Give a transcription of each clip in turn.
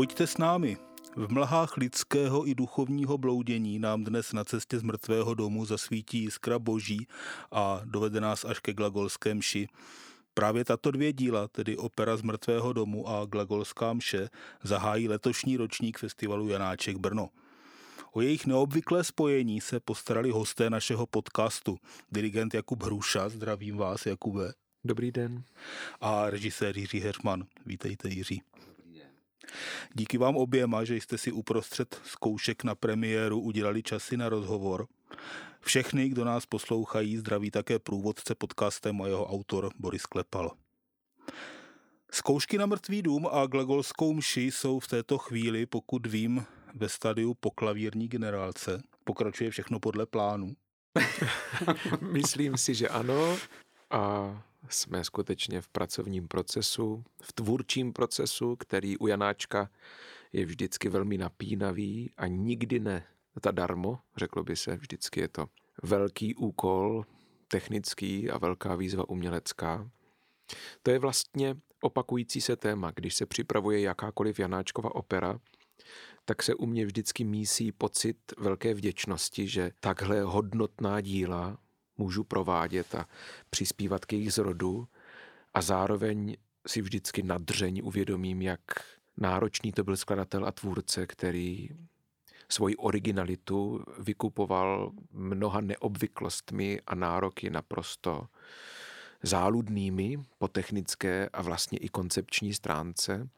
Pojďte s námi. V mlhách lidského i duchovního bloudění nám dnes na cestě z mrtvého domu zasvítí jiskra boží a dovede nás až ke glagolské mši. Právě tato dvě díla, tedy opera z mrtvého domu a glagolská mše, zahájí letošní ročník festivalu Janáček Brno. O jejich neobvyklé spojení se postarali hosté našeho podcastu. Dirigent Jakub Hruša, zdravím vás Jakube. Dobrý den. A režisér Jiří Herman. Vítejte Jiří. Díky vám oběma, že jste si uprostřed zkoušek na premiéru udělali časy na rozhovor. Všechny, kdo nás poslouchají, zdraví také průvodce podcastem a jeho autor Boris Klepal. Zkoušky na mrtvý dům a glagolskou mši jsou v této chvíli, pokud vím, ve stadiu po klavírní generálce. Pokračuje všechno podle plánu. Myslím si, že ano. A jsme skutečně v pracovním procesu, v tvůrčím procesu, který u Janáčka je vždycky velmi napínavý a nikdy ne darmo, řeklo by se, vždycky je to velký úkol technický a velká výzva umělecká. To je vlastně opakující se téma, když se připravuje jakákoliv Janáčkova opera, tak se u mě vždycky mísí pocit velké vděčnosti, že takhle hodnotná díla můžu provádět a přispívat k jejich zrodu a zároveň si vždycky nadřeň uvědomím, jak náročný to byl skladatel a tvůrce, který svoji originalitu vykupoval mnoha neobvyklostmi a nároky naprosto záludnými po technické a vlastně i koncepční stránce.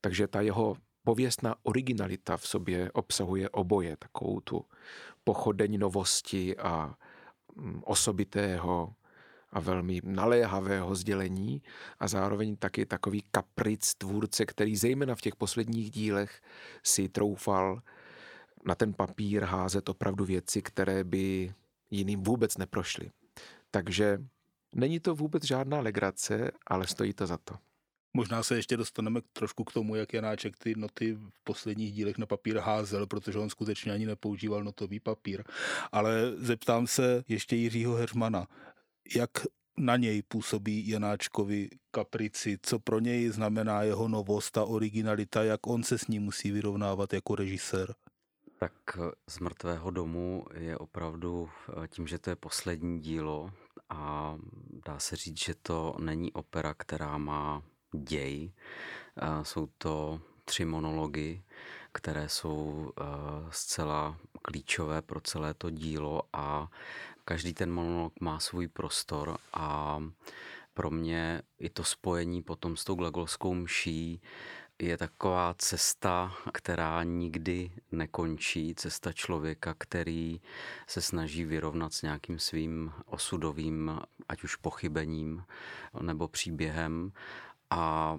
Takže ta jeho pověstná originalita v sobě obsahuje oboje, takovou tu pochodeň novosti a osobitého a velmi naléhavého sdělení a zároveň taky takový kapric tvůrce, který zejména v těch posledních dílech si troufal na ten papír házet opravdu věci, které by jiným vůbec neprošly. Takže není to vůbec žádná legrace, ale stojí to za to. Možná se ještě dostaneme trošku k tomu, jak Janáček ty noty v posledních dílech na papír házel, protože on skutečně ani nepoužíval notový papír. Ale zeptám se ještě Jiřího Hermana, jak na něj působí Janáčkovi kaprici, co pro něj znamená jeho novost a originalita, jak on se s ním musí vyrovnávat jako režisér. Tak z mrtvého domu je opravdu eh, tím, že to je poslední dílo a dá se říct, že to není opera, která má děj. Jsou to tři monology, které jsou eh, zcela klíčové pro celé to dílo a každý ten monolog má svůj prostor a pro mě i to spojení potom s tou glagolskou mší je taková cesta, která nikdy nekončí, cesta člověka, který se snaží vyrovnat s nějakým svým osudovým, ať už pochybením nebo příběhem a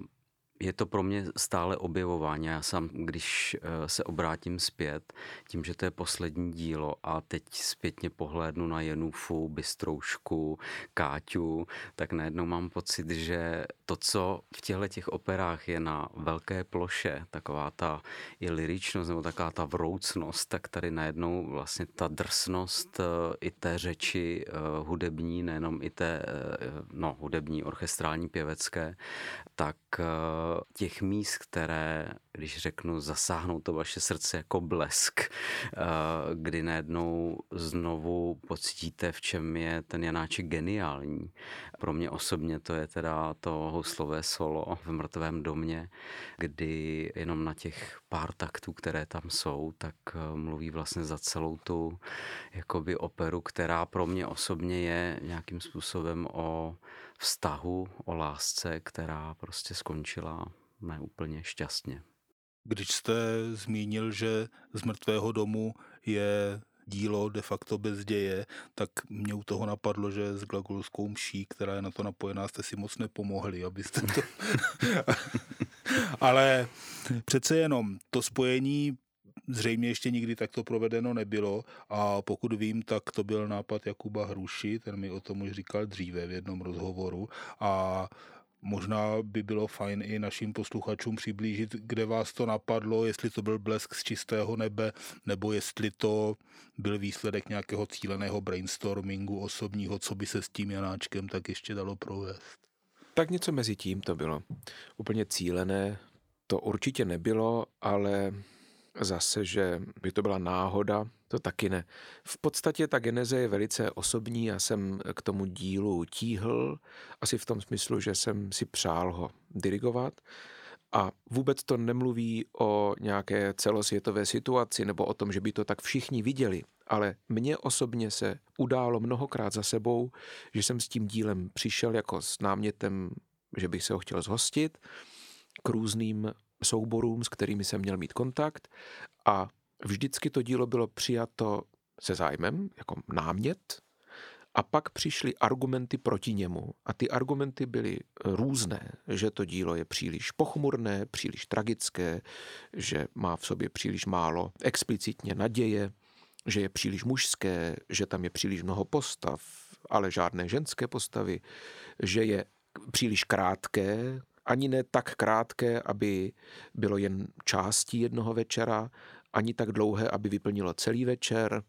je to pro mě stále objevování. Já sám, když eh, se obrátím zpět, tím, že to je poslední dílo a teď zpětně pohlédnu na Jenufu, Bystroušku, Káťu, tak najednou mám pocit, že to, co v těchto těch operách je na velké ploše, taková ta i liričnost nebo taková ta vroucnost, tak tady najednou vlastně ta drsnost eh, i té řeči eh, hudební, nejenom i té no, hudební, orchestrální, pěvecké, tak těch míst, které, když řeknu, zasáhnou to vaše srdce jako blesk, eh, kdy najednou znovu pocítíte, v čem je ten Janáček geniální. Pro mě osobně to je teda to houslové solo v mrtvém domě, kdy jenom na těch pár taktů, které tam jsou, tak eh, mluví vlastně za celou tu jakoby operu, která pro mě osobně je nějakým způsobem o vztahu, o lásce, která prostě skončila neúplně šťastně. Když jste zmínil, že z mrtvého domu je dílo de facto bez děje, tak mě u toho napadlo, že s glagolskou mší, která je na to napojená, jste si moc nepomohli, abyste to... Ale přece jenom to spojení zřejmě ještě nikdy takto provedeno nebylo a pokud vím, tak to byl nápad Jakuba Hruši, ten mi o tom už říkal dříve v jednom rozhovoru a Možná by bylo fajn i našim posluchačům přiblížit, kde vás to napadlo, jestli to byl blesk z čistého nebe, nebo jestli to byl výsledek nějakého cíleného brainstormingu osobního, co by se s tím Janáčkem tak ještě dalo provést. Tak něco mezi tím to bylo. Úplně cílené, To určitě nebylo, ale zase, že by to byla náhoda, to taky ne. V podstatě ta geneze je velice osobní, já jsem k tomu dílu tíhl, asi v tom smyslu, že jsem si přál ho dirigovat a vůbec to nemluví o nějaké celosvětové situaci nebo o tom, že by to tak všichni viděli, ale mně osobně se událo mnohokrát za sebou, že jsem s tím dílem přišel jako s námětem, že bych se ho chtěl zhostit k různým souborům, s kterými jsem měl mít kontakt a vždycky to dílo bylo přijato se zájmem, jako námět, a pak přišly argumenty proti němu. A ty argumenty byly různé, že to dílo je příliš pochmurné, příliš tragické, že má v sobě příliš málo explicitně naděje, že je příliš mužské, že tam je příliš mnoho postav, ale žádné ženské postavy, že je příliš krátké, ani ne tak krátké, aby bylo jen částí jednoho večera, ani tak dlouhé, aby vyplnilo celý večer,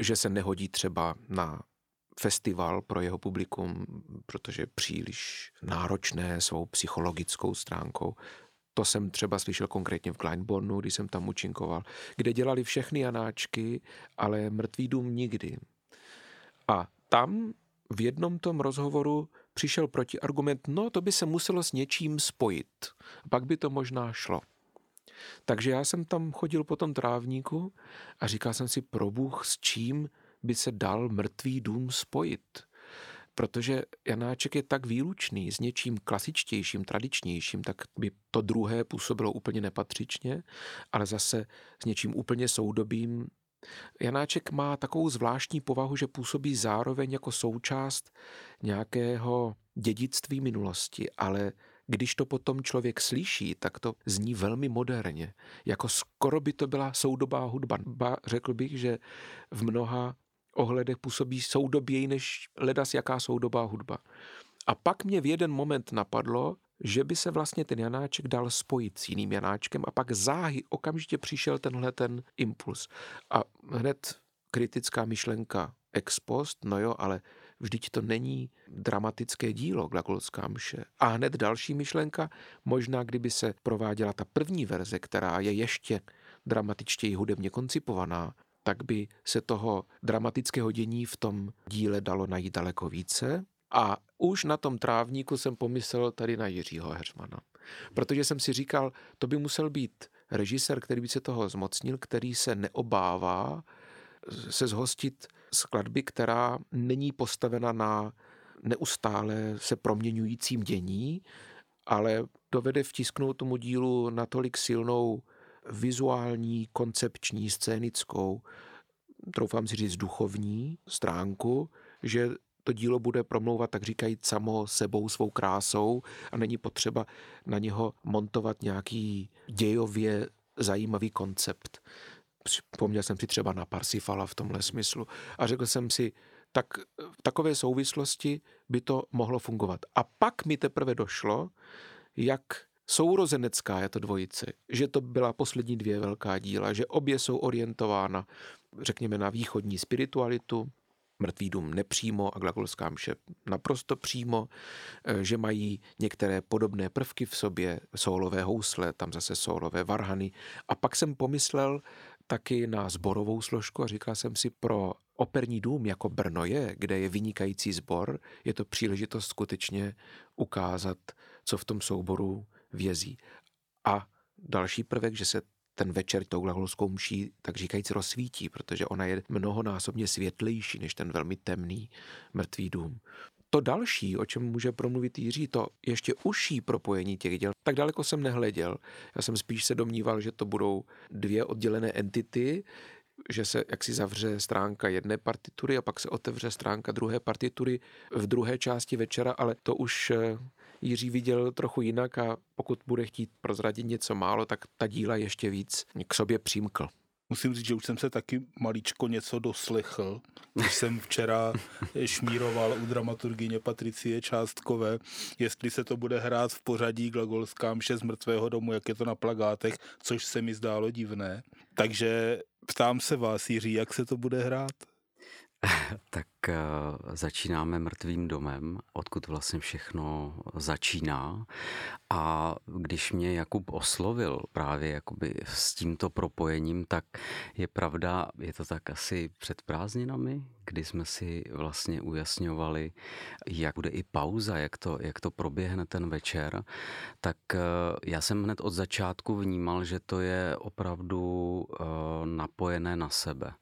že se nehodí třeba na festival pro jeho publikum, protože je příliš náročné svou psychologickou stránkou. To jsem třeba slyšel konkrétně v Kleinbornu, když jsem tam učinkoval, kde dělali všechny Janáčky, ale mrtvý dům nikdy. A tam v jednom tom rozhovoru přišel protiargument, no to by se muselo s něčím spojit. Pak by to možná šlo. Takže já jsem tam chodil po tom trávníku a říkal jsem si, probůh, s čím by se dal mrtvý dům spojit? Protože Janáček je tak výlučný s něčím klasičtějším, tradičnějším, tak by to druhé působilo úplně nepatřičně, ale zase s něčím úplně soudobým. Janáček má takovou zvláštní povahu, že působí zároveň jako součást nějakého dědictví minulosti, ale když to potom člověk slyší, tak to zní velmi moderně. Jako skoro by to byla soudobá hudba. Ba, řekl bych, že v mnoha ohledech působí soudoběji než ledas jaká soudobá hudba. A pak mě v jeden moment napadlo, že by se vlastně ten Janáček dal spojit s jiným Janáčkem a pak záhy okamžitě přišel tenhle ten impuls. A hned kritická myšlenka ex post, no jo, ale vždyť to není dramatické dílo, glagolská mše. A hned další myšlenka, možná kdyby se prováděla ta první verze, která je ještě dramatičtěji hudebně koncipovaná, tak by se toho dramatického dění v tom díle dalo najít daleko více. A už na tom trávníku jsem pomyslel tady na Jiřího Heřmana. Protože jsem si říkal, to by musel být režisér, který by se toho zmocnil, který se neobává se zhostit skladby, která není postavena na neustále se proměňujícím dění, ale dovede vtisknout tomu dílu natolik silnou vizuální, koncepční, scénickou, troufám si říct duchovní stránku, že to dílo bude promlouvat, tak říkají, samo sebou, svou krásou a není potřeba na něho montovat nějaký dějově zajímavý koncept. Vzpomněl jsem si třeba na Parsifala v tomhle smyslu a řekl jsem si, tak v takové souvislosti by to mohlo fungovat. A pak mi teprve došlo, jak sourozenecká je to dvojice, že to byla poslední dvě velká díla, že obě jsou orientována, řekněme, na východní spiritualitu, mrtvý dům nepřímo a glagolská mše naprosto přímo, eh, že mají některé podobné prvky v sobě, sólové housle, tam zase sólové varhany. A pak jsem pomyslel taky na zborovou složku a říkal jsem si pro operní dům, jako Brno je, kde je vynikající sbor, je to příležitost skutečně ukázat, co v tom souboru vězí. A další prvek, že se ten večer tou glagolskou mší tak říkajíc rozsvítí, protože ona je mnohonásobně světlejší než ten velmi temný mrtvý dům. To další, o čem může promluvit Jiří, to ještě užší propojení těch děl, tak daleko jsem nehleděl. Já jsem spíš se domníval, že to budou dvě oddělené entity, že se jaksi zavře stránka jedné partitury a pak se otevře stránka druhé partitury v druhé části večera, ale to už eh, Jiří viděl trochu jinak a pokud bude chtít prozradit něco málo, tak ta díla ještě víc k sobě přímkl. Musím říct, že už jsem se taky maličko něco doslechl, když jsem včera šmíroval u dramaturgyně Patricie Částkové, jestli se to bude hrát v pořadí Glagolská mše z mrtvého domu, jak je to na plagátech, což se mi zdálo divné. Takže ptám se vás, Jiří, jak se to bude hrát? tak začínáme mrtvým domem, odkud vlastně všechno začíná. A když mě Jakub oslovil právě jakoby s tímto propojením, tak je pravda, je to tak asi před prázdninami, kdy jsme si vlastně ujasňovali, jak bude i pauza, jak to, jak to proběhne ten večer, tak eh, já jsem hned od začátku vnímal, že to je opravdu eh, napojené na sebe.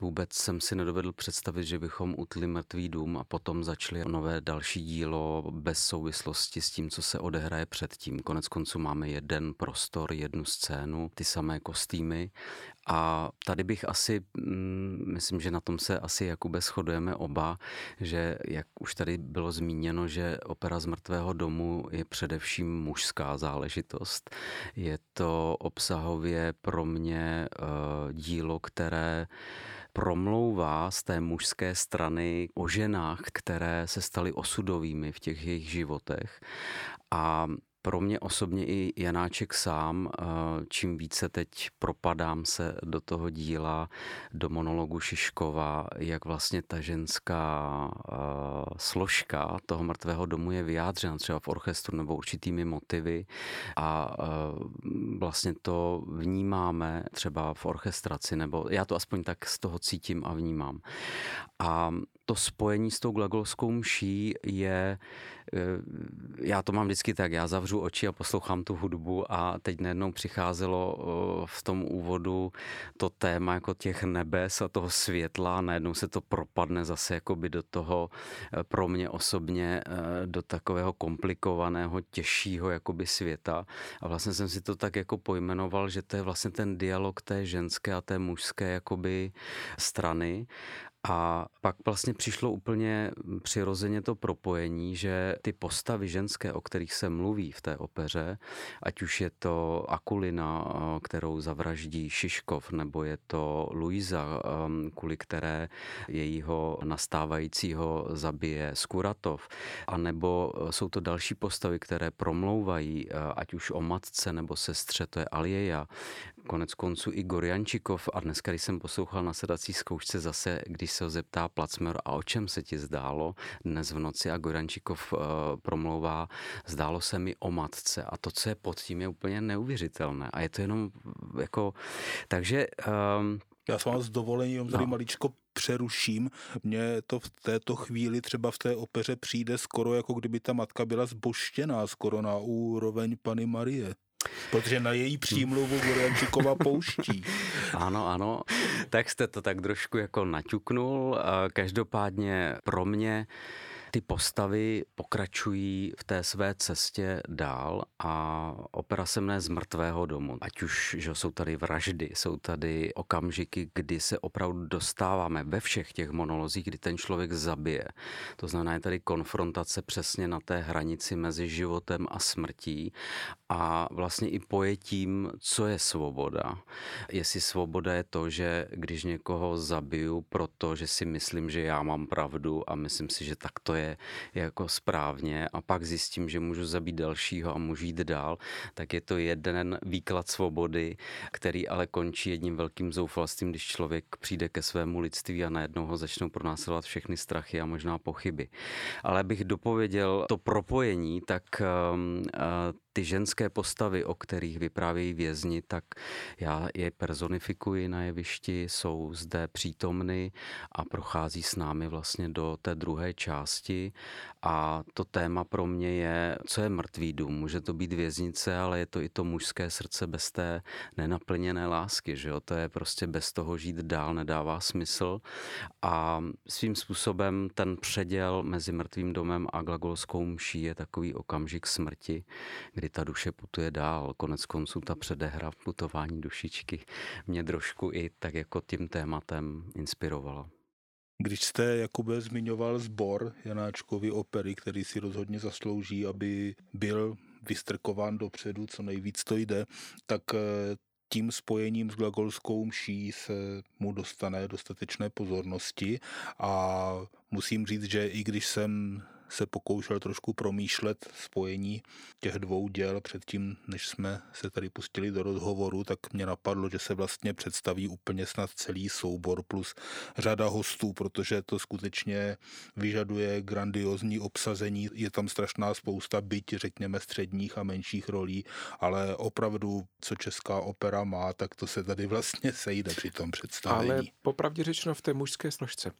Vůbec jsem si nedovedl představit, že bychom utli mrtvý dům a potom začali nové další dílo bez souvislosti s tím, co se odehraje předtím. Konec konců máme jeden prostor, jednu scénu, ty samé kostýmy a tady bych asi, mm, myslím, že na tom se asi Jakube shodujeme oba, že jak už tady bylo zmíněno, že opera z mrtvého domu je především mužská záležitost. Je to obsahově pro mě uh, dílo, které promlouvá z té mužské strany o ženách, které se staly osudovými v těch jejich životech. A pro mě osobně i Janáček sám, eh, čím více teď propadám se do toho díla, do monologu Šiškova, jak vlastně ta ženská eh, složka toho mrtvého domu je vyjádřena třeba v orchestru nebo určitými motivy a eh, vlastně to vnímáme třeba v orchestraci, nebo já to aspoň tak z toho cítím a vnímám. A to spojení s tou glagolskou mší je, eh, já to mám vždycky tak, já zavřu oči a poslouchám tu hudbu a teď najednou přicházelo eh, v tom úvodu to téma jako těch nebes a toho světla najednou se to propadne zase jakoby do toho eh, pro mě osobně do takového komplikovaného, těžšího jakoby světa. A vlastně jsem si to tak jako pojmenoval, že to je vlastně ten dialog té ženské a té mužské jakoby strany a pak vlastně přišlo úplně přirozeně to propojení, že ty postavy ženské, o kterých se mluví v té opeře, ať už je to Akulina, kterou zavraždí Šiškov, nebo je to Luisa, kvůli které jejího nastávajícího zabije Skuratov, a nebo jsou to další postavy, které promlouvají, ať už o matce nebo sestře, to je Alieja, konec konců i Gorjančikov. A dneska, když jsem poslouchal na sedací zkoušce zase, když se ho zeptá Placmer a o čem se ti zdálo dnes v noci a Gorjančikov uh, promlouvá, zdálo se mi o matce a to, co je pod tím, je úplně neuvěřitelné a je to jenom jako, takže um, já jsem vás s dovolením tady no. maličko přeruším. Mně to v této chvíli třeba v té opeře přijde skoro jako kdyby ta matka byla zboštěná, skoro na úroveň Pany Marie. Protože na její přímluvu Goriančíková pouští. ano, ano. Tak jste to tak trošku jako naťuknul. Každopádně pro mě ty postavy pokračují v té své cestě dál a opera se mne z mrtvého domu. Ať už že jsou tady vraždy, jsou tady okamžiky, kdy se opravdu dostáváme ve všech těch monolozích, kdy ten člověk zabije. To znamená, je tady konfrontace přesně na té hranici mezi životem a smrtí a vlastně i pojetím, co je svoboda. Jestli svoboda je to, že když někoho zabiju, protože si myslím, že já mám pravdu a myslím si, že tak to je jako správně a pak zjistím, že můžu zabít dalšího a můžu jít dál, tak je to jeden výklad svobody, který ale končí jedním velkým zoufalstvím, když člověk přijde ke svému lidství a najednou ho začnou pronásledovat všechny strachy a možná pochyby. Ale bych dopověděl to propojení, tak um, uh, ty ženské postavy, o kterých vyprávějí vězni, tak já je personifikuji na jevišti, jsou zde přítomny a prochází s námi vlastně do té druhé části. A to téma pro mě je, co je mrtvý dům. Může to být věznice, ale je to i to mužské srdce bez té nenaplněné lásky. Že jo? To je prostě bez toho žít dál nedává smysl. A svým způsobem ten předěl mezi mrtvým domem a glagolskou mší je takový okamžik smrti, kdy kdy ta duše putuje dál. Konec konců ta předehra v putování dušičky mě trošku i tak jako tím tématem inspirovala. Když jste, Jakube, zmiňoval sbor Janáčkovi opery, který si rozhodně zaslouží, aby byl vystrkován dopředu, co nejvíc to jde, tak eh, tím spojením s glagolskou mší se mu dostane dostatečné pozornosti a musím říct, že i když jsem se pokoušel trošku promýšlet spojení těch dvou děl předtím, než jsme se tady pustili do rozhovoru, tak mě napadlo, že se vlastně představí úplně snad celý soubor plus řada hostů, protože to skutečně vyžaduje grandiozní obsazení. Je tam strašná spousta byť, řekněme, středních a menších rolí, ale opravdu, co česká opera má, tak to se tady vlastně sejde při tom představení. Ale popravdě řečeno v té mužské složce,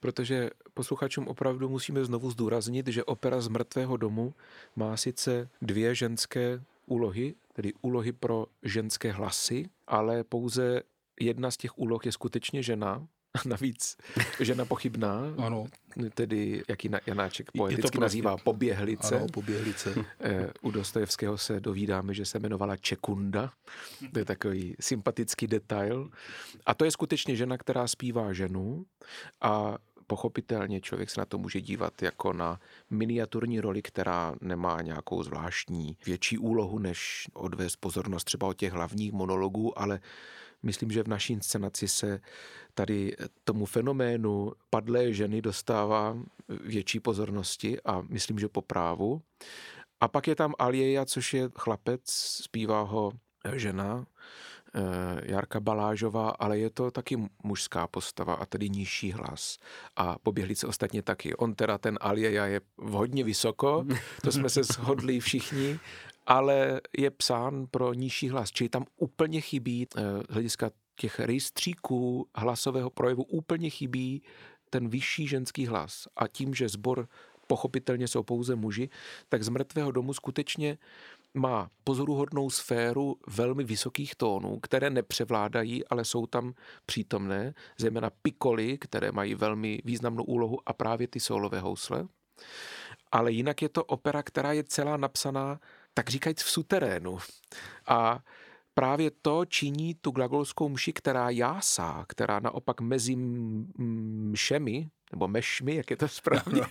protože posluchačům opravdu musíme znovu zdůraznit, že opera z mrtvého domu má sice dvě ženské úlohy, tedy úlohy pro ženské hlasy, ale pouze jedna z těch úloh je skutečně žena, navíc žena pochybná, ano. tedy jak ji Janáček poeticky prostě, nazývá poběhlice. Ano, poběhlice. Eh, u Dostojevského se dovídáme, že se jmenovala Čekunda. To je takový sympatický detail. A to je skutečně žena, která zpívá ženu a pochopitelně člověk se na to může dívat jako na miniaturní roli, která nemá nějakou zvláštní větší úlohu, než odvést pozornost třeba od těch hlavních monologů, ale myslím, že v naší inscenaci se tady tomu fenoménu padlé ženy dostává větší pozornosti a myslím, že po právu. A pak je tam Alieja, což je chlapec, zpívá ho žena, Jarka Balážová, ale je to taky mužská postava a tedy nižší hlas. A poběhlice ostatně taky. On teda ten Alieja je hodně vysoko, to jsme se shodli všichni, ale je psán pro nižší hlas, čili tam úplně chybí eh, z hlediska těch rejstříků hlasového projevu úplně chybí ten vyšší ženský hlas. A tím, že sbor pochopitelně jsou pouze muži, tak z mrtvého domu skutečně má pozoruhodnou sféru velmi vysokých tónů, které nepřevládají, ale jsou tam přítomné, zejména pikoly, které mají velmi významnou úlohu a právě ty solové housle. Ale jinak je to opera, která je celá napsaná, tak říkajíc, v suterénu. A právě to činí tu glagolskou mši, která jásá, která naopak mezi mšemi, nebo mešmi, jak je to správně,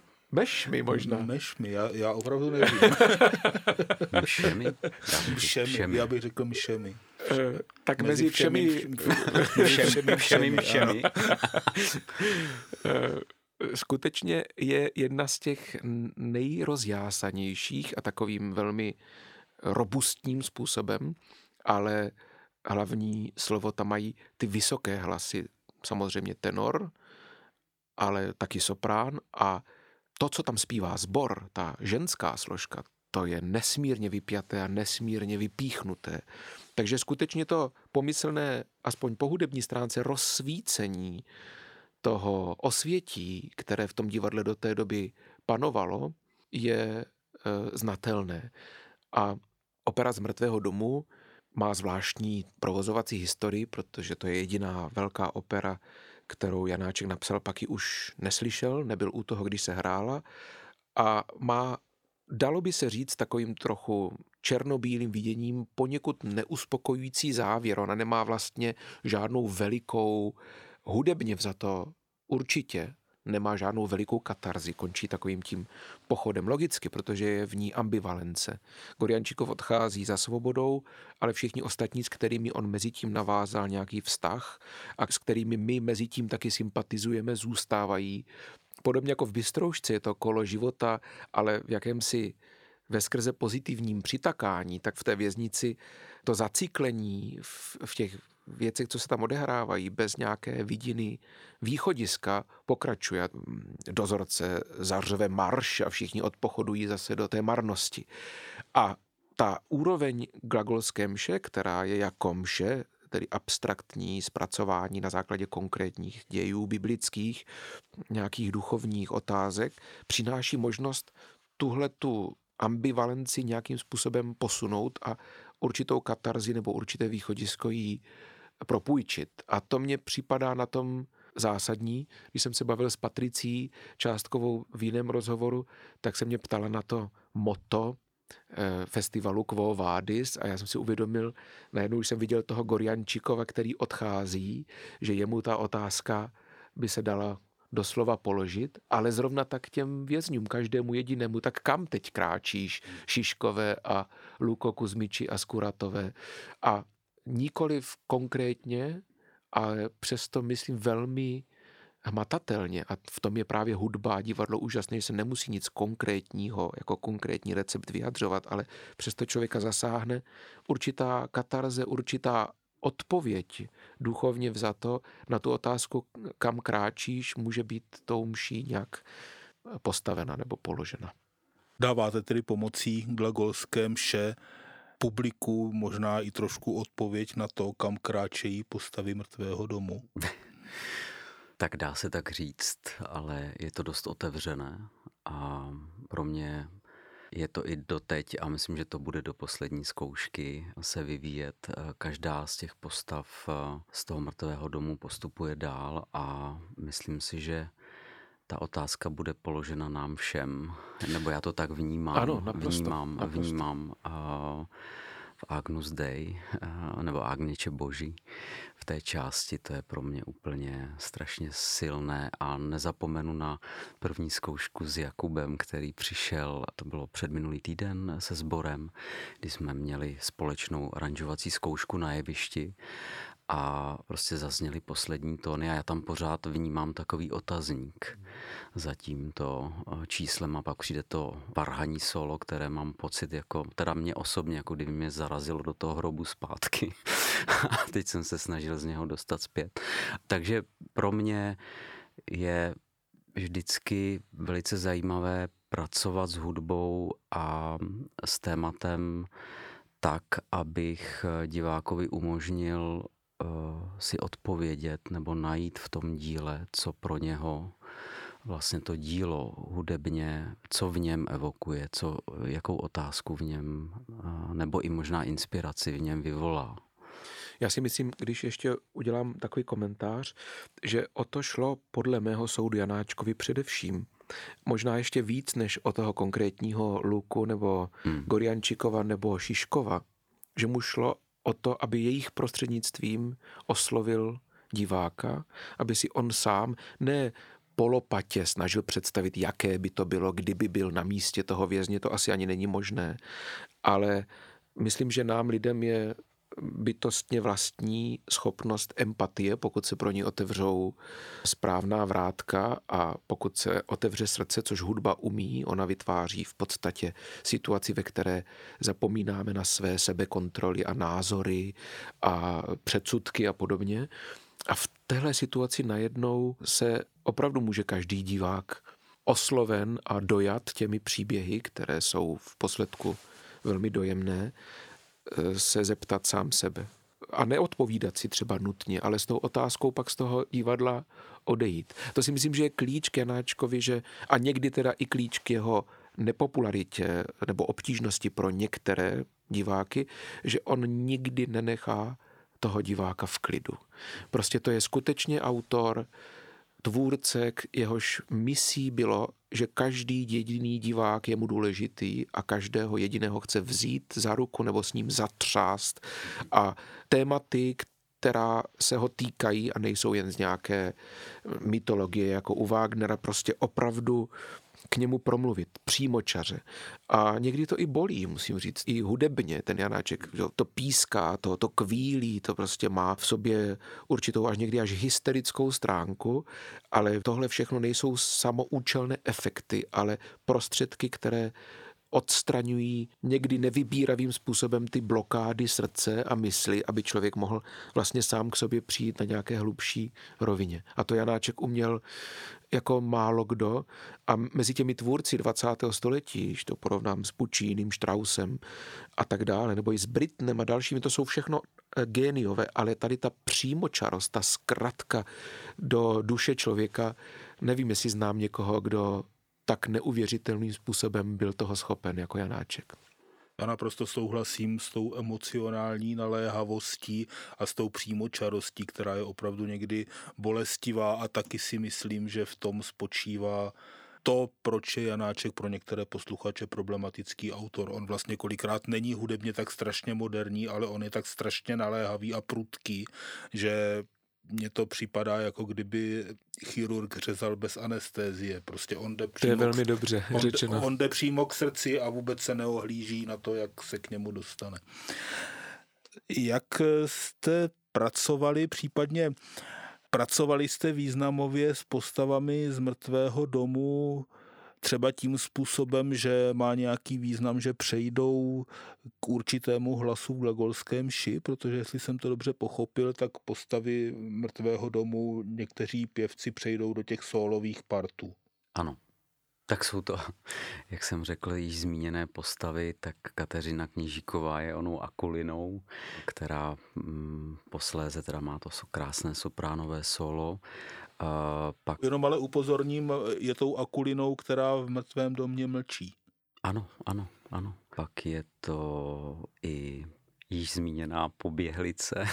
Mešmi možná. Mešmi, já, já opravdu nevím. Mšemi? Mšemi, já bych řekl mšemi. Uh, tak mezi, mezi všemi... Všemi, všemi, všemi. Eh, skutečně je jedna z těch nejrozjásanějších a takovým velmi robustním způsobem, ale hlavní slovo tam mají ty vysoké hlasy. Samozřejmě tenor, ale taky soprán a to, co tam zpívá zbor, ta ženská složka, to je nesmírně vypjaté a nesmírně vypíchnuté. Takže skutečně to pomyslné, aspoň po hudební stránce, rozsvícení toho osvětí, které v tom divadle do té doby panovalo, je e, znatelné. A opera z mrtvého domu má zvláštní provozovací historii, protože to je jediná velká opera, kterou Janáček napsal, pak ji už neslyšel, nebyl u toho, když se hrála. A má, dalo by se říct, takovým trochu černobílým viděním poněkud neuspokojující závěr. Ona nemá vlastně žádnou velikou, hudebně vzato. Určitě nemá žádnou velikou katarzi, končí takovým tím pochodem. Logicky, protože je v ní ambivalence. Goriančikov odchází za svobodou, ale všichni ostatní, s kterými on mezi tím navázal nějaký vztah a s kterými my mezi tím taky sympatizujeme, zůstávají. Podobně jako v Bystroušce je to kolo života, ale v jakémsi ve skrze pozitivním přitakání, tak v té věznici to zaciklení v, v těch věcech, co se tam odehrávají, bez nějaké vidiny východiska, pokračuje. Dozorce zařve marš a všichni odpochodují zase do té marnosti. A ta úroveň glagolské mše, která je jako mše, tedy abstraktní zpracování na základě konkrétních dějů biblických, nějakých duchovních otázek, přináší možnost tuhle tu ambivalenci nějakým způsobem posunout a určitou katarzi nebo určité východisko jí propůjčit. A to mně připadá na tom zásadní. Když jsem se bavil s Patricí Částkovou v jiném rozhovoru, tak se mě ptala na to moto eh, festivalu Quo Vadis a já jsem si uvědomil, najednou jsem viděl toho Goriančikova, který odchází, že jemu ta otázka by se dala doslova položit, ale zrovna tak těm vězňům, každému jedinému, tak kam teď kráčíš, Šiškové a Luko Kuzmiči a Skuratové. A nikoliv konkrétně, ale přesto myslím velmi hmatatelně a v tom je právě hudba a divadlo úžasné, že se nemusí nic konkrétního, jako konkrétní recept vyjadřovat, ale přesto člověka zasáhne určitá katarze, určitá odpověď duchovně vzato na tu otázku, kam kráčíš, může být tou mší nějak postavena nebo položena. Dáváte tedy pomocí glagolské mše publiku možná i trošku odpověď na to, kam kráčejí postavy mrtvého domu? tak dá se tak říct, ale je to dost otevřené a pro mě je to i doteď a myslím, že to bude do poslední zkoušky se vyvíjet. Každá z těch postav z toho mrtvého domu postupuje dál a myslím si, že ta otázka bude položena nám všem, nebo já to tak vnímám. Ano, naprosto, vnímám, naprosto. vnímám uh, v Agnus Dei, uh, nebo Agniče Boží. V té části to je pro mě úplně strašně silné a nezapomenu na první zkoušku s Jakubem, který přišel, to bylo před minulý týden se sborem, kdy jsme měli společnou aranžovací zkoušku na jevišti a prostě zazněly poslední tóny a já tam pořád vnímám takový otazník za tímto eh, číslem a pak přijde to varhaní solo, které mám pocit jako, teda mě osobně, jako kdyby mě zarazilo do toho hrobu zpátky a teď jsem se snažil z něho dostat zpět. Takže pro mě je vždycky velice zajímavé pracovat s hudbou a s tématem tak, abych divákovi umožnil Eh, si odpovědět nebo najít v tom díle, co pro něho vlastně to dílo hudebně, co v něm evokuje, co, jakou otázku v něm, eh, nebo i možná inspiraci v něm vyvolá. Já si myslím, když ještě udělám takový komentář, že o to šlo podle mého soudu Janáčkovi především. Možná ještě víc než o toho konkrétního Luku nebo hmm. Goriančikova nebo Šiškova. Že mu šlo o to, aby jejich prostřednictvím oslovil diváka, aby si on sám ne polopatě snažil představit, jaké by to bylo, kdyby byl na místě toho vězně, to asi ani není možné, ale myslím, že nám lidem je bytostně vlastní schopnost empatie, pokud se pro ní otevřou správná vrátka a pokud se otevře srdce, což hudba umí, ona vytváří v podstatě situaci, ve které zapomínáme na své sebekontroly a názory a předsudky a podobně. A v téhle situaci najednou se opravdu může každý divák osloven a dojat těmi příběhy, které jsou v posledku velmi dojemné, se zeptat sám sebe. A neodpovídat si třeba nutně, ale s tou otázkou pak z toho divadla odejít. To si myslím, že je klíč k Janáčkovi, že, a někdy teda i klíč k jeho nepopularitě nebo obtížnosti pro některé diváky, že on nikdy nenechá toho diváka v klidu. Prostě to je skutečně autor, tvůrce, jehož misí bylo, že každý jediný divák je mu důležitý a každého jediného chce vzít za ruku nebo s ním zatřást. A tématy, která se ho týkají a nejsou jen z nějaké mytologie jako u Wagnera, prostě opravdu k němu promluvit přímočaře. A někdy to i bolí, musím říct, i hudebně ten Janáček, to píská, to, to kvílí, to prostě má v sobě určitou až někdy až hysterickou stránku, ale tohle všechno nejsou samoučelné efekty, ale prostředky, které odstraňují někdy nevybíravým způsobem ty blokády srdce a mysli, aby člověk mohl vlastně sám k sobě přijít na nějaké hlubší rovině. A to Janáček uměl jako málo kdo a mezi těmi tvůrci 20. století, když to porovnám s Pučínem, Straussem a tak dále, nebo i s Britnem a dalšími, to jsou všechno eh, géniové, ale tady ta přímočarost, ta zkratka do duše člověka, nevím, jestli znám někoho, kdo tak neuvěřitelným způsobem byl toho schopen jako Janáček. Já naprosto souhlasím s tou emocionální naléhavostí a s tou přímočarostí, která je opravdu někdy bolestivá a taky si myslím, že v tom spočívá to, proč je Janáček pro některé posluchače problematický autor. On vlastně kolikrát není hudebně tak strašně moderní, ale on je tak strašně naléhavý a prudký, že mně to připadá, jako kdyby chirurg řezal bez anestézie. Prostě on jde přímo, to je velmi dobře on, řečeno. On jde přímo k srdci a vůbec se neohlíží na to, jak se k němu dostane. Jak jste pracovali, případně pracovali jste významově s postavami z mrtvého domu třeba tím způsobem, že má nějaký význam, že přejdou k určitému hlasu v glagolském ši, protože jestli jsem to dobře pochopil, tak postavy mrtvého domu někteří pěvci přejdou do těch solových partů. Ano. Tak jsou to, jak jsem řekl, již zmíněné postavy, tak Kateřina Knížíková je onou Akulinou, která mm, posléze teda má to krásné sopránové solo a pak... Jenom ale upozorním, je tou akulinou, která v mrtvém domě mlčí. Ano, ano, ano. Pak je to i již zmíněná poběhlice,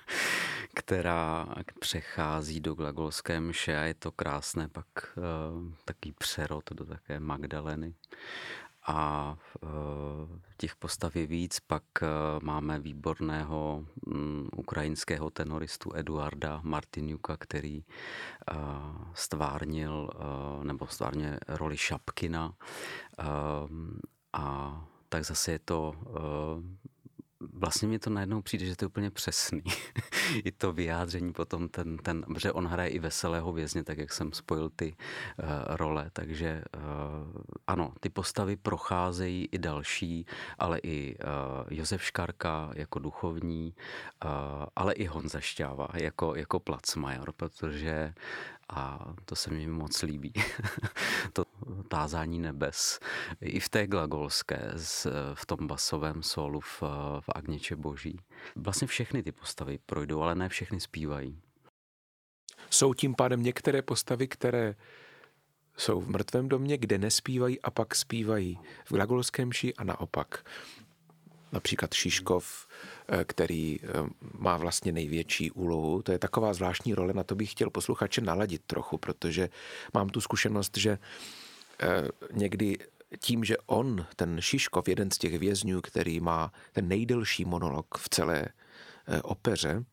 která přechází do glagolské mše a je to krásné pak uh, taký přerod do také Magdaleny a eh, těch postav je víc. Pak eh, máme výborného mm, ukrajinského tenoristu Eduarda Martinjuka, který eh, stvárnil nebo stvárně roli Šapkina a tak zase je to vlastně mi to najednou přijde, že to je úplně přesný. I to vyjádření potom, ten, ten, že on hraje i veselého vězně, tak jak jsem spojil ty uh, role, takže uh, ano, ty postavy procházejí i další, ale i uh, Josef Škarka jako duchovní, uh, ale i Honza Šťáva jako, jako placmajor, protože a to se mi moc líbí. to tázání nebes. I v té glagolské, v tom basovém solu v, v Agněče Boží. Vlastně všechny ty postavy projdou, ale ne všechny zpívají. Jsou tím pádem některé postavy, které jsou v mrtvém domě, kde nespívají a pak zpívají v glagolském ši a naopak například Šiškov, eh, který eh, má vlastně největší úlohu. To je taková zvláštní role, na to bych chtěl posluchače naladit trochu, protože mám tu zkušenost, že eh, někdy tím, že on, ten Šiškov, jeden z těch vězňů, který má ten nejdelší monolog v celé opeře,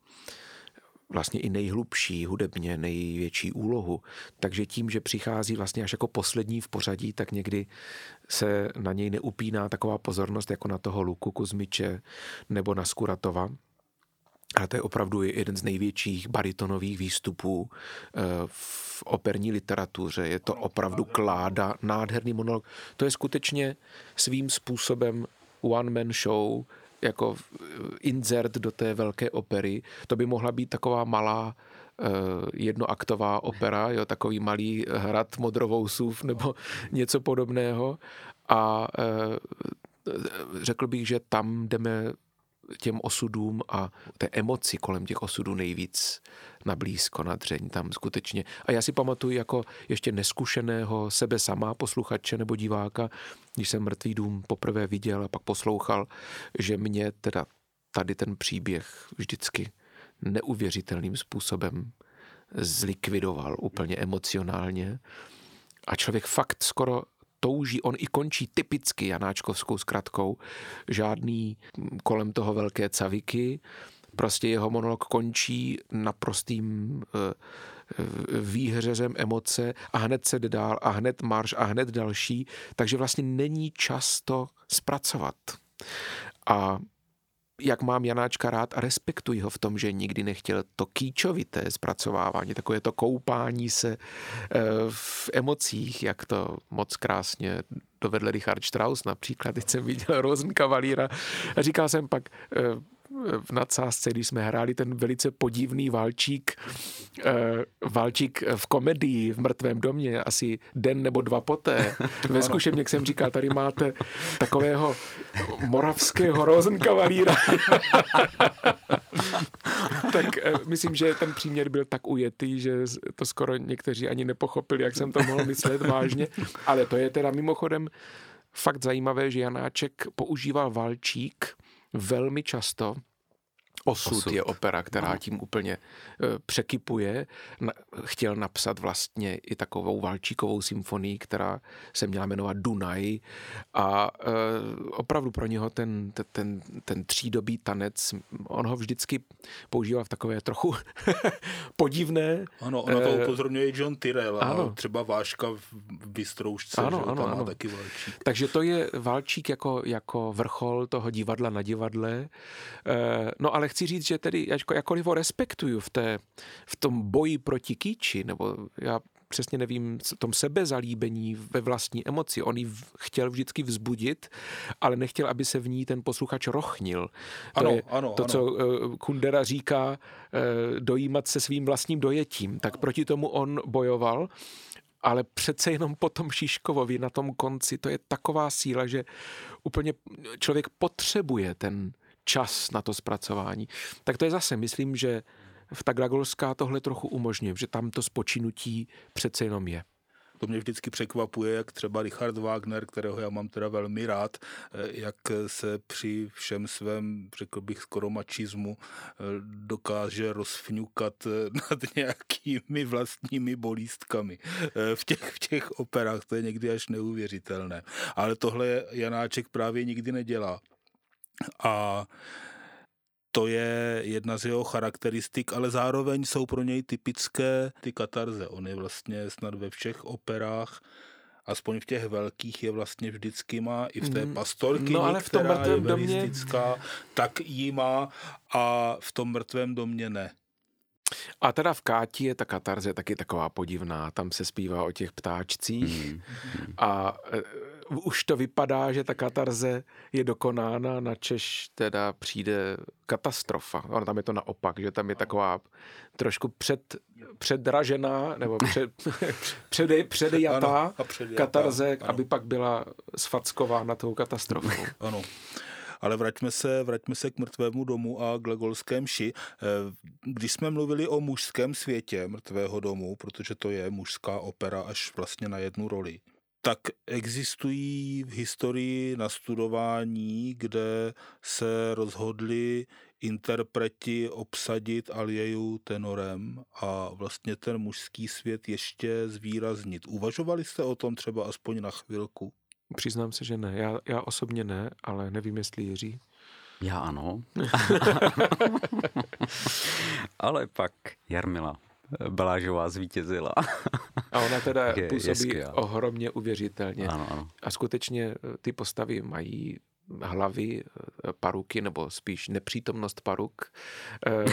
vlastně i nejhlubší hudebně, největší úlohu. Takže tím, že přichází vlastně až jako poslední v pořadí, tak někdy se na něj neupíná taková pozornost jako na toho Luku Kuzmiče nebo na Skuratova. A to je opravdu jeden z největších baritonových výstupů eh, v operní literatuře. Je to opravdu kláda, nádherný monolog. To je skutečně svým způsobem one-man show, jako insert do té velké opery. To by mohla být taková malá eh, jednoaktová opera, jo, takový malý hrad Modrovousův nebo něco podobného. A eh, řekl bych, že tam jdeme těm osudům a té emoci kolem těch osudů nejvíc na blízko, na dřeň tam skutečně. A já si pamatuju jako ještě neskušeného sebe sama, posluchače nebo diváka, když jsem Mrtvý dům poprvé viděl a pak poslouchal, že mě teda tady ten příběh vždycky neuvěřitelným způsobem zlikvidoval úplně emocionálně. A člověk fakt skoro touží, on i končí typicky janáčkovskou zkratkou, žádný kolem toho velké caviky, prostě jeho monolog končí naprostým eh, výhřezem emoce a hned se jde dál a hned marš a hned další, takže vlastně není čas to zpracovat. A jak mám Janáčka rád a respektuji ho v tom, že nikdy nechtěl to kýčovité zpracovávání, takové to koupání se eh, v emocích, jak to moc krásně dovedl Richard Strauss například, teď jsem viděl Rosenkavalíra a říkal jsem pak, eh, v nadsázce, když jsme hráli ten velice podivný válčík, eh, válčík v komedii v Mrtvém domě, asi den nebo dva poté. Ve zkušebně jsem říkal, tady máte takového moravského rozenkavalíra. tak eh, myslím, že ten příměr byl tak ujetý, že to skoro někteří ani nepochopili, jak jsem to mohl myslet vážně. Ale to je teda mimochodem fakt zajímavé, že Janáček používal valčík velmi často Osud, Osud je opera, která no. tím úplně uh, překypuje. Chtěl napsat vlastně i takovou valčíkovou symfonii, která se měla jmenovat Dunaj a uh, opravdu pro něho ten, ten, ten, třídobý tanec, on ho vždycky používá v takové trochu podivné. Ano, ono to uh, upozorňuje John Tyrell ano. třeba Váška v Bystroušce, ano, že ano, tam ano. má taky valčík. Takže to je valčík jako, jako vrchol toho divadla na divadle. No ale chci říct, že tedy jako, jakkoliv ho respektuju v, té, v tom boji proti kýči, nebo já přesně nevím, tom sebezalíbení ve vlastní emoci. On ji chtěl vždycky vzbudit, ale nechtěl, aby se v ní ten posluchač rochnil. To ano, je ano, to, ano. co eh, Kundera říká, eh, dojímat se svým vlastním dojetím. Tak proti tomu on bojoval ale přece jenom potom Šiškovovi na tom konci, to je taková síla, že úplně člověk potřebuje ten čas na to zpracování. Tak to je zase, myslím, že v Tagragolská tohle trochu umožňuje, že tam to spočinutí přece jenom je. To mě vždycky překvapuje, jak třeba Richard Wagner, kterého já mám teda velmi rád, eh, jak se při všem svém, řekl bych, skoro mačismu eh, dokáže rozfňukat eh, nad nějakými vlastními bolístkami v těch, v těch operách. To je někdy až neuvěřitelné. Ale tohle Janáček právě nikdy nedělá. A to je jedna z jeho charakteristik, ale zároveň jsou pro něj typické ty katarze. On je vlastně snad ve všech operách aspoň v těch velkých je vlastně vždycky má, i v té Mm. pastorky, No, ale v tom která je domě- velistická, tak ji má a v tom mrtvém domě ne. A teda v Káti je ta katarze taky taková podivná, tam se zpívá o těch ptáčcích Hmm. a e, už to vypadá, že ta katarze je dokonána, na Češ teda přijde katastrofa. Ono tam je to naopak, že tam je taková trošku před, předražená nebo před, přede, předejatá Ano, předjatá, katarze, ano. aby pak byla sfackována tou katastrofou. Ano. Ale vraťme se, vraťme se k mrtvému domu a k Legolské mši. Eh, Když jsme mluvili o mužském světě mrtvého domu, protože to je mužská opera až vlastně na jednu roli, tak existují v historii nastudování, kde se rozhodli interpreti obsadit Alieju tenorem a vlastně ten mužský svět ještě zvýraznit. Uvažovali jste o tom třeba aspoň na chvilku? Přiznám se, že ne. Já, já osobně ne, ale nevím, jestli Jiří. Já ano. Ale pak Jarmila Balážová zvítězila. A ona teda Je- je působí skvělá. ohromně uvěřitelně. Ano, ano. A skutečně eh, ty postavy mají hlavy, eh, paruky, nebo spíš nepřítomnost paruk, eh,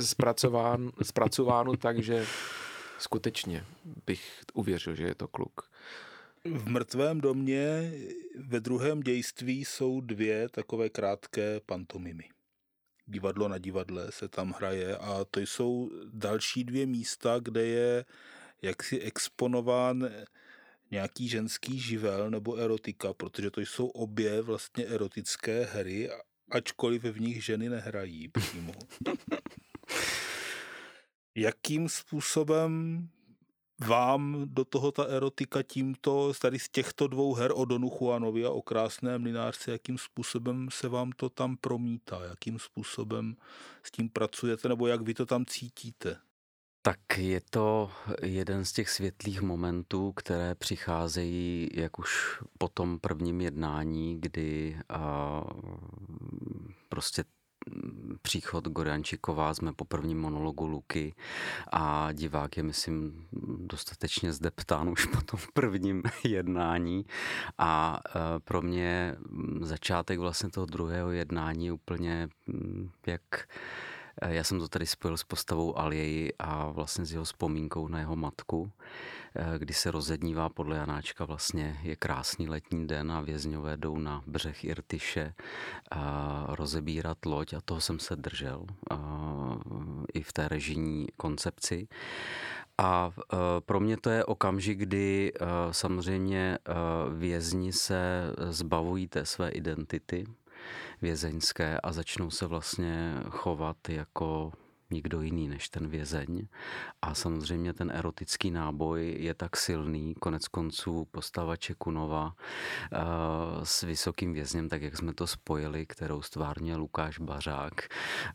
zpracován, zpracovánu tak, že skutečně bych uvěřil, že je to kluk. V mrtvém domě ve druhém dějství jsou dvě takové krátké pantomimy. Divadlo na divadle se tam hraje a to jsou další dvě místa, kde je jaksi exponován nějaký ženský živel nebo erotika, protože to jsou obě vlastně erotické hry, ačkoliv v nich ženy nehrají přímo. Jakým způsobem vám do toho ta erotika tímto, tady z těchto dvou her o Donu Juanovi a o krásné mlinářce, jakým způsobem se vám to tam promítá, jakým způsobem s tím pracujete, nebo jak vy to tam cítíte? Tak je to jeden z těch světlých momentů, které přicházejí jak už po tom prvním jednání, kdy a, prostě příchod Goriančiková jsme po prvním monologu Luky a divák je, myslím, dostatečně zdeptán už po tom prvním jednání. A e, pro mě začátek vlastně toho druhého jednání je úplně jak Já jsem to tady spojil s postavou Alieji a vlastně s jeho vzpomínkou na jeho matku, eh, kdy se rozednívá podle Janáčka vlastně je krásný letní den a vězňové jdou na břeh Irtyše a rozebírat loď a toho jsem se držel i v té režijní koncepci. A eh, pro mě to je okamžik, kdy eh, samozřejmě eh, vězni se zbavují té své identity, vězeňské a začnou se vlastně chovat jako nikdo jiný než ten vězeň. A samozřejmě ten erotický náboj je tak silný, konec konců postava Čekunova eh, s vysokým vězněm, tak jak jsme to spojili, kterou stvárně Lukáš Bařák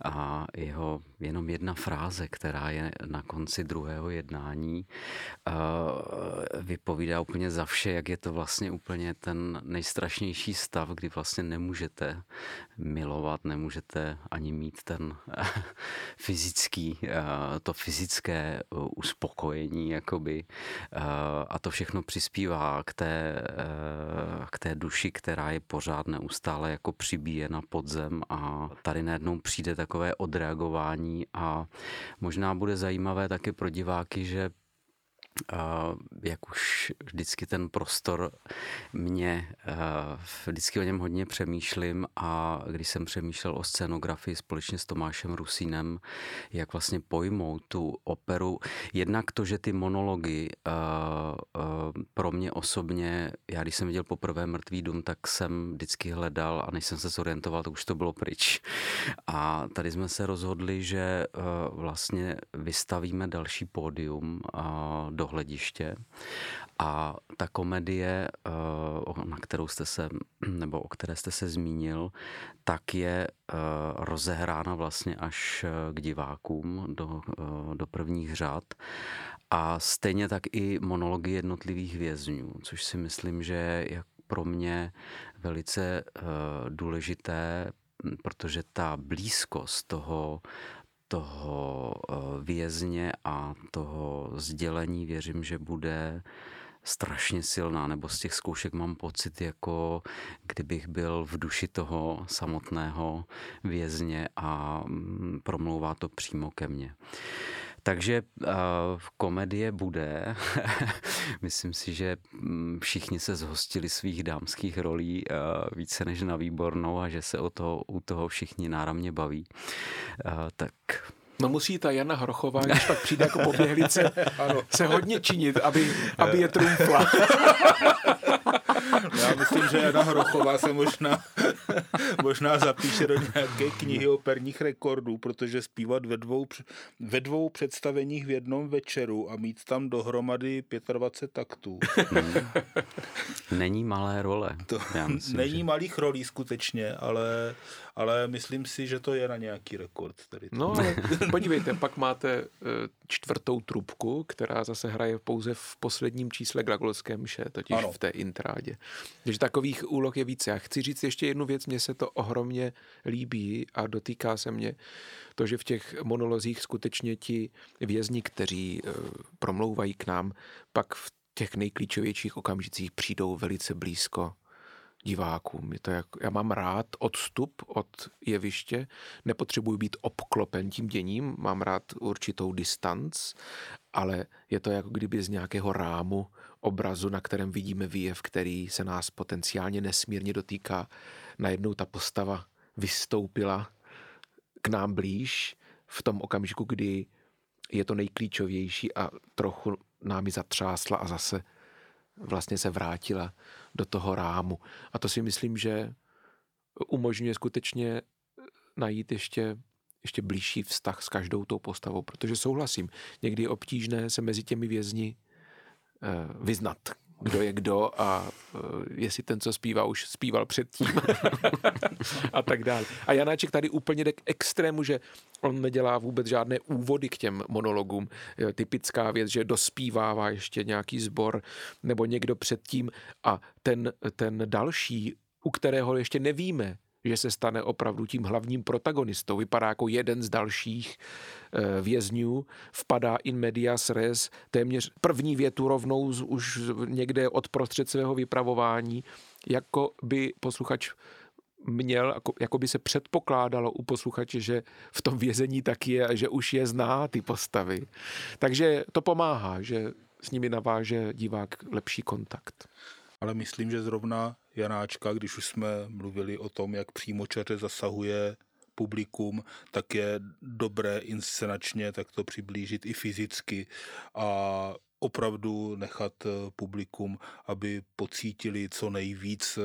a jeho jenom jedna fráze, která je na konci druhého jednání, eh, vypovídá úplně za vše, jak je to vlastně úplně ten nejstrašnější stav, kdy vlastně nemůžete milovat, nemůžete ani mít ten fyzický fyzický, to fyzické uspokojení, jakoby, a to všechno přispívá k té, k té duši, která je pořád neustále jako přibíjena pod zem a tady najednou přijde takové odreagování a možná bude zajímavé taky pro diváky, že jak už vždycky ten prostor mě, vždycky o něm hodně přemýšlím a když jsem přemýšlel o scénografii společně s Tomášem Rusínem, jak vlastně pojmout tu operu, jednak to, že ty monology pro mě osobně, já když jsem viděl poprvé Mrtvý dům, tak jsem vždycky hledal a než jsem se zorientoval, tak už to bylo pryč. A tady jsme se rozhodli, že vlastně vystavíme další pódium do do hlediště. A ta komedie, eh, na kterou jste se, nebo o které jste se zmínil, tak je eh, rozehrána vlastně až eh, k divákům do, do prvních řad. A stejně tak i monology jednotlivých vězňů, což si myslím, že je pro mě velice důležité, protože ta blízkost toho toho eh, vězně a toho sdělení věřím, že bude strašně silná, nebo z těch zkoušek mám pocit, jako kdybych byl v duši toho samotného vězně a mm, promlouvá to přímo ke mně. Takže uh, komedie bude. Myslím si, že mm, všichni se zhostili svých dámských rolí uh, více než na výbornou a že se o toho, u toho všichni náramně baví. Uh, tak No musí ta Jana Hrochová, když pak přijde jako poběhlice, se hodně činit, aby, aby je trumfla. Já myslím, že Jana Hrochová se možná, možná zapíše do nějaké knihy operních rekordů, protože zpívat ve dvou, ve dvou představeních v jednom večeru a mít tam dohromady 25 taktů. Není malé role. To Já myslím, není že... malých rolí skutečně, ale ale myslím si, že to je na nějaký rekord. Tady no, podívejte, pak máte eh, čtvrtou trubku, která zase hraje pouze v posledním čísle Gragolské mše, totiž ano. v té intrádě. Takže takových úloh je více. Já chci říct ještě jednu věc, mně se to ohromně líbí a dotýká se mě to, že v těch monolozích skutečně ti vězni, kteří eh, promlouvají k nám, pak v těch nejklíčovějších okamžicích přijdou velice blízko divákům. Je to jak, já mám rád odstup od jeviště, nepotřebuji být obklopen tím děním, mám rád určitou distanc, ale je to jako kdyby z nějakého rámu obrazu, na kterém vidíme výjev, který se nás potenciálně nesmírně dotýká. Najednou ta postava vystoupila k nám blíž v tom okamžiku, kdy je to nejklíčovější a trochu námi zatřásla a zase vlastně se vrátila do toho rámu. A to si myslím, že umožňuje skutečně najít ještě, ještě blížší vztah s každou tou postavou, protože souhlasím, někdy je obtížné se mezi těmi vězni vyznat, kdo je kdo a uh, jestli ten, co zpívá, už zpíval předtím a tak dále. A Janáček tady úplně jde k extrému, že on nedělá vůbec žádné úvody k těm monologům. Typická věc, že dospívává ještě nějaký sbor nebo někdo předtím a ten, ten další, u kterého ještě nevíme, že se stane opravdu tím hlavním protagonistou. Vypadá jako jeden z dalších eh, vězňů, vpadá in medias res, téměř první větu rovnou už někde od prostřed svého vypravování, jako by posluchač měl, jako, jako by se předpokládalo u posluchače, že v tom vězení taky je a že už je zná ty postavy. Takže to pomáhá, že s nimi naváže divák lepší kontakt ale myslím, že zrovna Janáčka, když už jsme mluvili o tom, jak přímočaře zasahuje publikum, tak je dobré inscenačně tak to přiblížit i fyzicky a opravdu nechat eh, publikum, aby pocítili co nejvíc eh,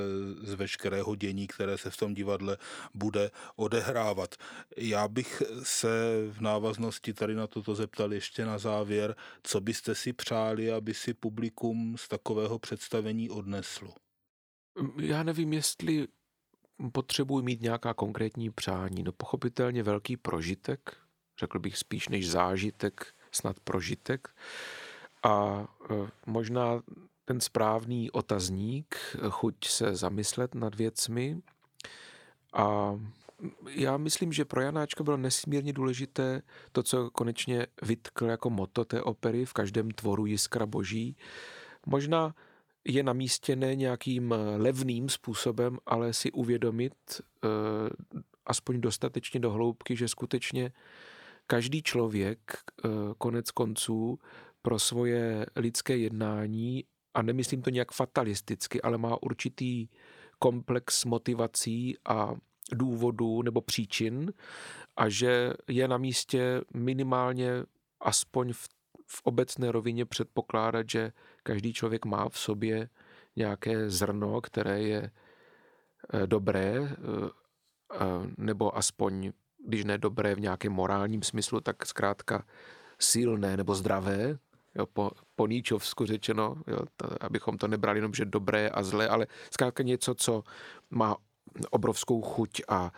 z veškerého dění, které se v tom divadle bude odehrávat. Já bych se v návaznosti tady na toto zeptal ještě na závěr, co byste si přáli, aby si publikum z takového představení odneslo? Já nevím, jestli potřebuji mít nějaká konkrétní přání. No pochopitelně velký prožitek, řekl bych spíš než zážitek, snad prožitek a e, možná ten správný otazník, chuť se zamyslet nad věcmi a já myslím, že pro Janáčka bylo nesmírně důležité to, co konečně vytkl jako moto té opery v každém tvoru jiskra boží. Možná je na místě ne nějakým levným způsobem, ale si uvědomit eh, aspoň dostatečně do hloubky, že skutečně každý člověk eh, konec konců pro svoje lidské jednání, a nemyslím to nějak fatalisticky, ale má určitý komplex motivací a důvodů nebo příčin a že je na místě minimálně aspoň v, v obecné rovině předpokládat, že každý člověk má v sobě nějaké zrno, které je eh, dobré, eh, nebo aspoň, když ne dobré v nějakém morálním smyslu, tak zkrátka silné nebo zdravé, jo, po, po Níčovsku řečeno, jo, to, abychom to nebrali jenom, že dobré a zlé, ale zkrátka něco, co má obrovskou chuť a,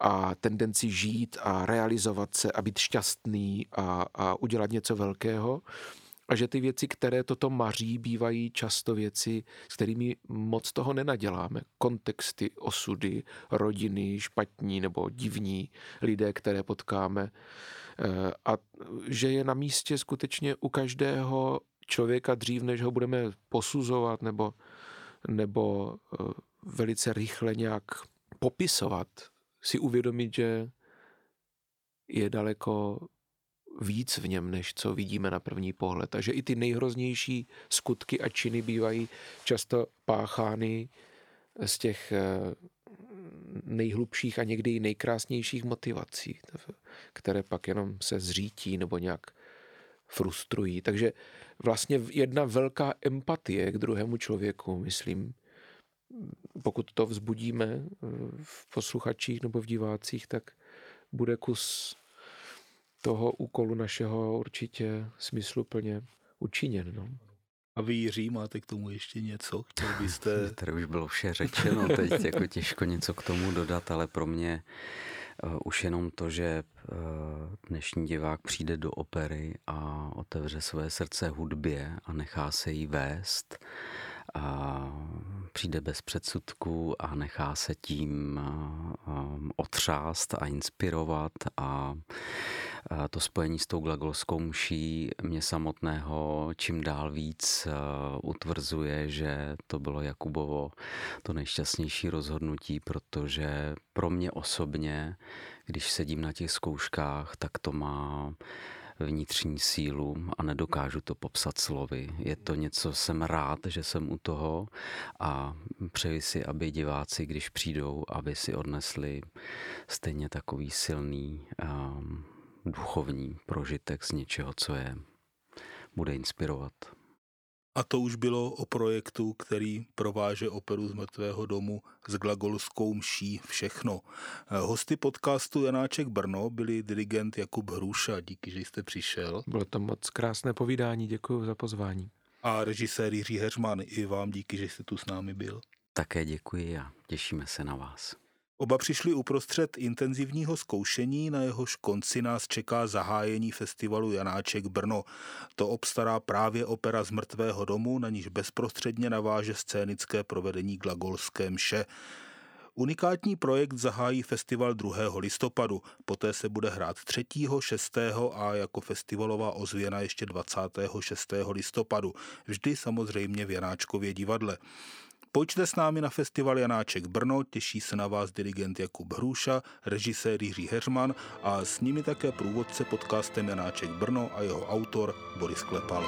a tendenci žít a realizovat se a být šťastný a, a udělat něco velkého. A že ty věci, které toto maří, bývají často věci, s kterými moc toho nenaděláme. Kontexty, osudy, rodiny, špatní nebo divní lidé, které potkáme. Eh, a že je na místě skutečně u každého člověka dřív, než ho budeme posuzovat nebo, nebo eh, velice rychle nějak popisovat, si uvědomit, že je daleko víc v něm, než co vidíme na první pohled. A že i ty nejhroznější skutky a činy bývají často páchány z těch eh, nejhlubších a někdy i nejkrásnějších motivací, které pak jenom se zřítí nebo nějak frustrují. Takže vlastně jedna velká empatie k druhému člověku, myslím, pokud to vzbudíme eh, v posluchačích nebo v divácích, tak bude kus toho úkolu našeho určitě smysluplně učiněn. No. A vy, Jiří, máte k tomu ještě něco? Chtěl byste... Tady už bylo vše řečeno, teď jako těžko něco k tomu dodat, ale pro mě uh, už jenom to, že uh, dnešní divák přijde do opery a otevře své srdce hudbě a nechá se jí vést, a přijde bez předsudků a nechá se tím otřást a inspirovat a to spojení s tou glagolskou mší mě samotného čím dál víc utvrzuje, že to bylo Jakubovo to nejšťastnější rozhodnutí, protože pro mě osobně, když sedím na těch zkouškách, tak to má vnitřní sílu a nedokážu to popsat slovy. Je to něco, jsem rád, že jsem u toho a přeji si, aby diváci, když přijdou, aby si odnesli stejně takový silný um, duchovní prožitek z něčeho, co je bude inspirovat. A to už bylo o projektu, který prováže operu z mrtvého domu s glagolskou mší všechno. Hosty podcastu Janáček Brno byli dirigent Jakub Hruša. Díky, že jste přišel. Bylo to moc krásné povídání, děkuji za pozvání. A režisér Jiří Heřman, i vám díky, že jste tu s námi byl. Také děkuji a těšíme se na vás. Oba přišli uprostřed intenzivního zkoušení, na jehož konci nás čeká zahájení festivalu Janáček Brno. To obstará právě opera z mrtvého domu, na níž bezprostředně naváže scénické provedení glagolské mše. Unikátní projekt zahájí festival 2. listopadu, poté se bude hrát 3., 6. a jako festivalová ozvěna ještě 26. listopadu, vždy samozřejmě v Janáčkově divadle. Pojďte s námi na festival Janáček Brno, těší se na vás dirigent Jakub Hruša, režisér Jiří Heřman a s nimi také průvodce podcastem Janáček Brno a jeho autor Boris Klepal.